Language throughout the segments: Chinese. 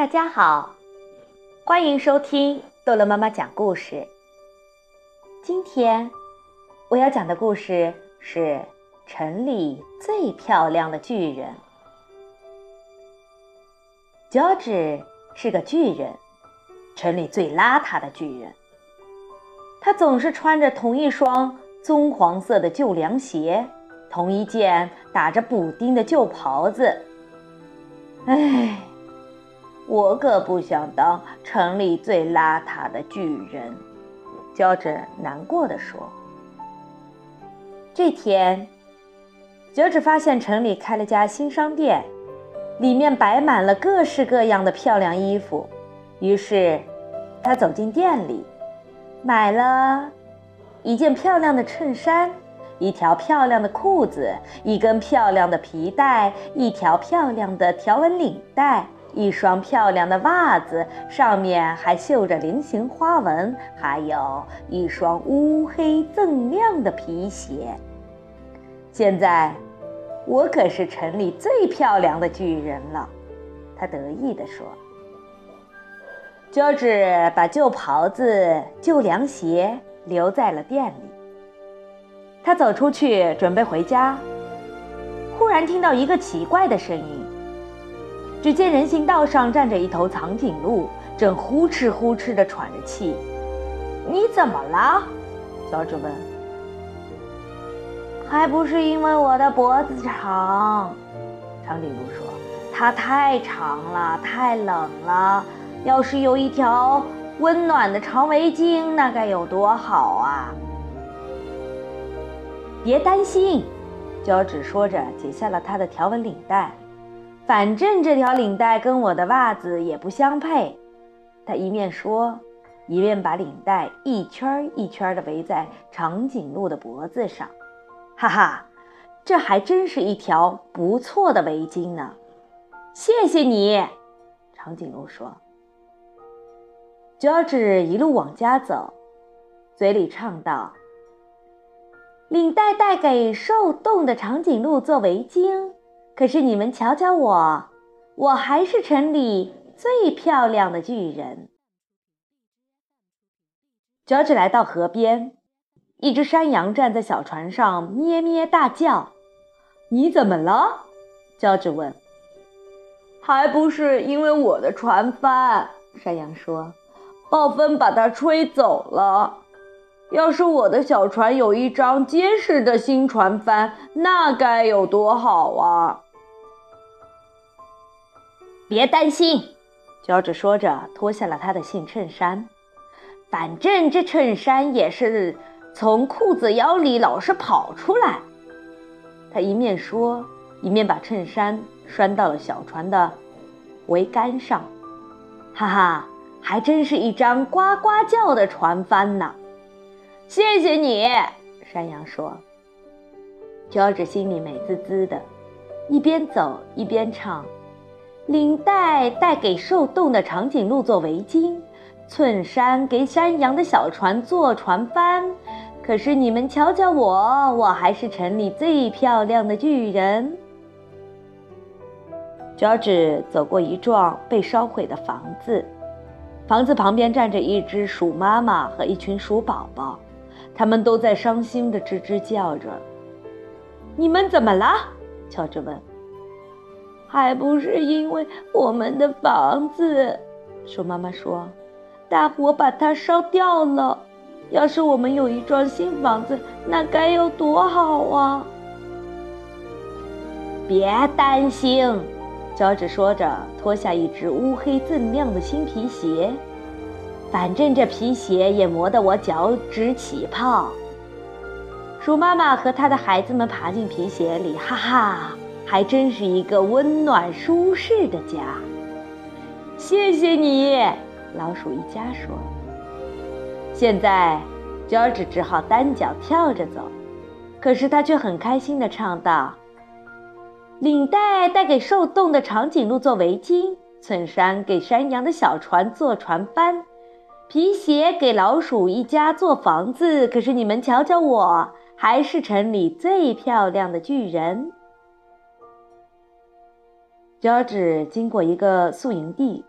大家好，欢迎收听逗乐妈妈讲故事。今天我要讲的故事是城里最漂亮的巨人。George 是个巨人，城里最邋遢的巨人。他总是穿着同一双棕黄色的旧凉鞋，同一件打着补丁的旧袍子。唉。我可不想当城里最邋遢的巨人，乔治难过的说。这天，乔治发现城里开了家新商店，里面摆满了各式各样的漂亮衣服。于是，他走进店里，买了一件漂亮的衬衫，一条漂亮的裤子，一根漂亮的皮带，一条漂亮的条纹领带。一双漂亮的袜子，上面还绣着菱形花纹，还有一双乌黑锃亮的皮鞋。现在，我可是城里最漂亮的巨人了，他得意地说。乔治把旧袍子、旧凉鞋留在了店里。他走出去准备回家，忽然听到一个奇怪的声音。只见人行道上站着一头长颈鹿，正呼哧呼哧地喘着气。你怎么了？乔治问。还不是因为我的脖子长，长颈鹿说。它太长了，太冷了。要是有一条温暖的长围巾，那该有多好啊！别担心，乔治说着，解下了他的条纹领带。反正这条领带跟我的袜子也不相配，他一面说，一面把领带一圈一圈地围在长颈鹿的脖子上。哈哈，这还真是一条不错的围巾呢！谢谢你，长颈鹿说。乔治一路往家走，嘴里唱道：“领带带给受冻的长颈鹿做围巾。”可是你们瞧瞧我，我还是城里最漂亮的巨人。乔治来到河边，一只山羊站在小船上咩咩大叫。你怎么了？乔治问。还不是因为我的船帆，山羊说，暴风把它吹走了。要是我的小船有一张结实的新船帆，那该有多好啊！别担心，乔治说着，脱下了他的新衬衫。反正这衬衫也是从裤子腰里老是跑出来。他一面说，一面把衬衫拴到了小船的桅杆上。哈哈，还真是一张呱呱叫的船帆呢！谢谢你，山羊说。乔治心里美滋滋的，一边走一边唱。领带带给受冻的长颈鹿做围巾，衬衫给山羊的小船做船帆。可是你们瞧瞧我，我还是城里最漂亮的巨人。乔治走过一幢被烧毁的房子，房子旁边站着一只鼠妈妈和一群鼠宝宝，他们都在伤心地吱吱叫着。你们怎么了？乔治问。还不是因为我们的房子，鼠妈妈说：“大火把它烧掉了。要是我们有一幢新房子，那该有多好啊！”别担心，乔治说着，脱下一只乌黑锃亮的新皮鞋。反正这皮鞋也磨得我脚趾起泡。鼠妈妈和她的孩子们爬进皮鞋里，哈哈。还真是一个温暖舒适的家。谢谢你，老鼠一家说。现在，乔治只好单脚跳着走，可是他却很开心地唱道：“领带带给受冻的长颈鹿做围巾，衬衫给山羊的小船做船帆，皮鞋给老鼠一家做房子。可是你们瞧瞧我，还是城里最漂亮的巨人。”乔治经过一个宿营地，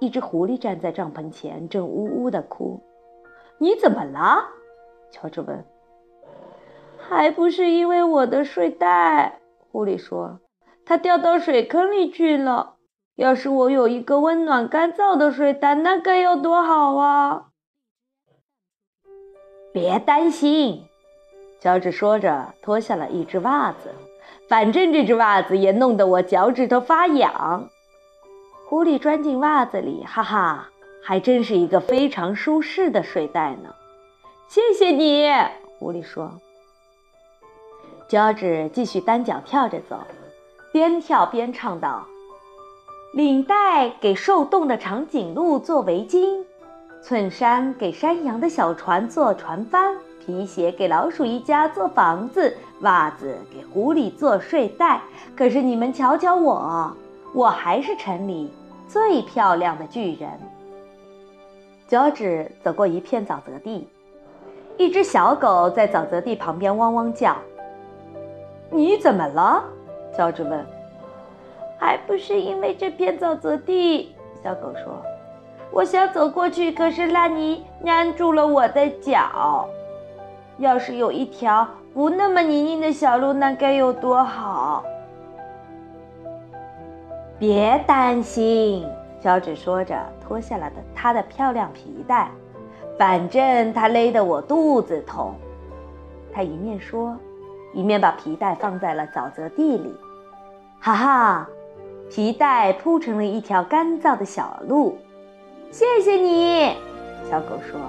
一只狐狸站在帐篷前，正呜呜地哭。“你怎么了？”乔治问。“还不是因为我的睡袋。”狐狸说，“它掉到水坑里去了。要是我有一个温暖干燥的睡袋，那该有多好啊！”别担心，乔治说着，脱下了一只袜子。反正这只袜子也弄得我脚趾头发痒。狐狸钻进袜子里，哈哈，还真是一个非常舒适的睡袋呢。谢谢你，狐狸说。脚趾继续单脚跳着走，边跳边唱道：“领带给受冻的长颈鹿做围巾，衬衫给山羊的小船做船帆，皮鞋给老鼠一家做房子，袜子给狐狸做睡袋。可是你们瞧瞧我，我还是城里。”最漂亮的巨人。乔治走过一片沼泽地，一只小狗在沼泽地旁边汪汪叫。你怎么了？乔治问。还不是因为这片沼泽地，小狗说。我想走过去，可是烂泥粘住了我的脚。要是有一条不那么泥泞的小路，那该有多好。别担心，乔治说着，脱下了的他的漂亮皮带。反正他勒得我肚子痛。他一面说，一面把皮带放在了沼泽地里。哈哈，皮带铺成了一条干燥的小路。谢谢你，小狗说。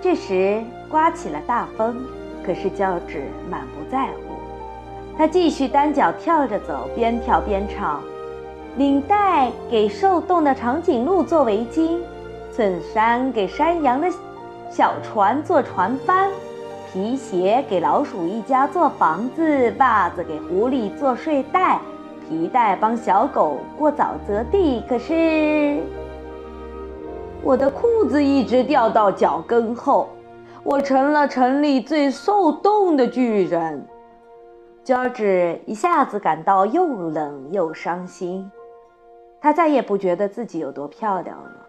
这时刮起了大风，可是乔治满不在乎。他继续单脚跳着走，边跳边唱：“领带给受冻的长颈鹿做围巾，衬衫给山羊的小船做船帆，皮鞋给老鼠一家做房子，袜子给狐狸做睡袋，皮带帮小狗过沼泽地。可是我的裤子一直掉到脚跟后，我成了城里最受冻的巨人。”乔治一下子感到又冷又伤心，他再也不觉得自己有多漂亮了。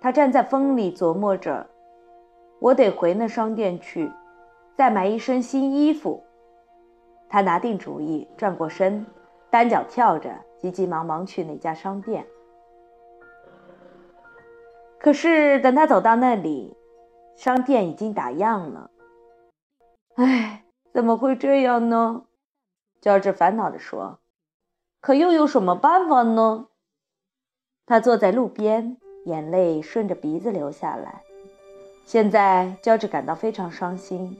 他站在风里琢磨着：“我得回那商店去，再买一身新衣服。”他拿定主意，转过身，单脚跳着，急急忙忙去那家商店。可是等他走到那里，商店已经打烊了。唉。怎么会这样呢？乔治烦恼地说。可又有什么办法呢？他坐在路边，眼泪顺着鼻子流下来。现在，乔治感到非常伤心。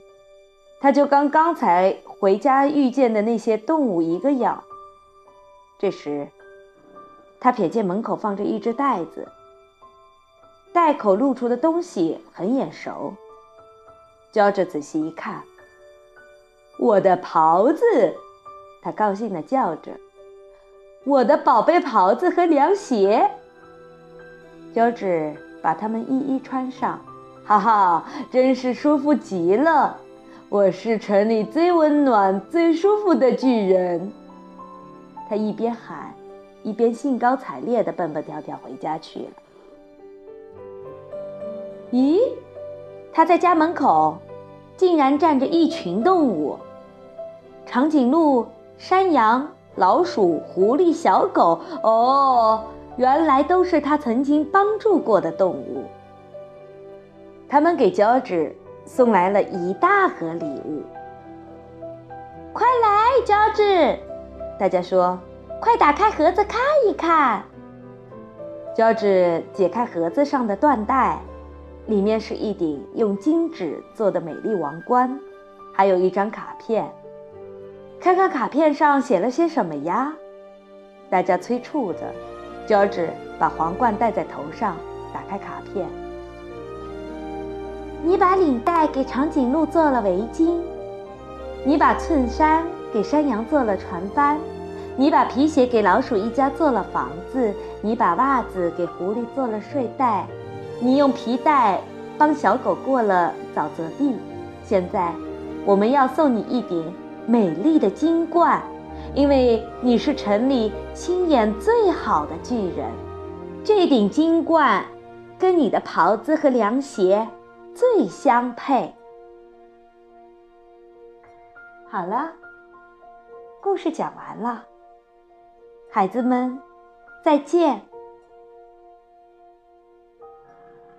他就跟刚才回家遇见的那些动物一个样。这时，他瞥见门口放着一只袋子，袋口露出的东西很眼熟。乔治仔细一看。我的袍子，他高兴地叫着：“我的宝贝袍子和凉鞋。”乔治把它们一一穿上，哈哈，真是舒服极了！我是城里最温暖、最舒服的巨人。他一边喊，一边兴高采烈地蹦蹦跳跳回家去了。咦，他在家门口。竟然站着一群动物：长颈鹿、山羊、老鼠、狐狸、小狗。哦，原来都是他曾经帮助过的动物。他们给乔治送来了一大盒礼物。快来，乔治！大家说：“快打开盒子看一看。”乔治解开盒子上的缎带。里面是一顶用金纸做的美丽王冠，还有一张卡片。看看卡片上写了些什么呀？大家催促着。乔治把皇冠戴在头上，打开卡片。你把领带给长颈鹿做了围巾，你把衬衫给山羊做了船帆，你把皮鞋给老鼠一家做了房子，你把袜子给狐狸做了睡袋。你用皮带帮小狗过了沼泽地现在我们要送你一顶美丽的金冠因为你是城里心眼最好的巨人。这顶金冠跟你的袍子和凉鞋最相配。好了故事讲完了孩子们再见。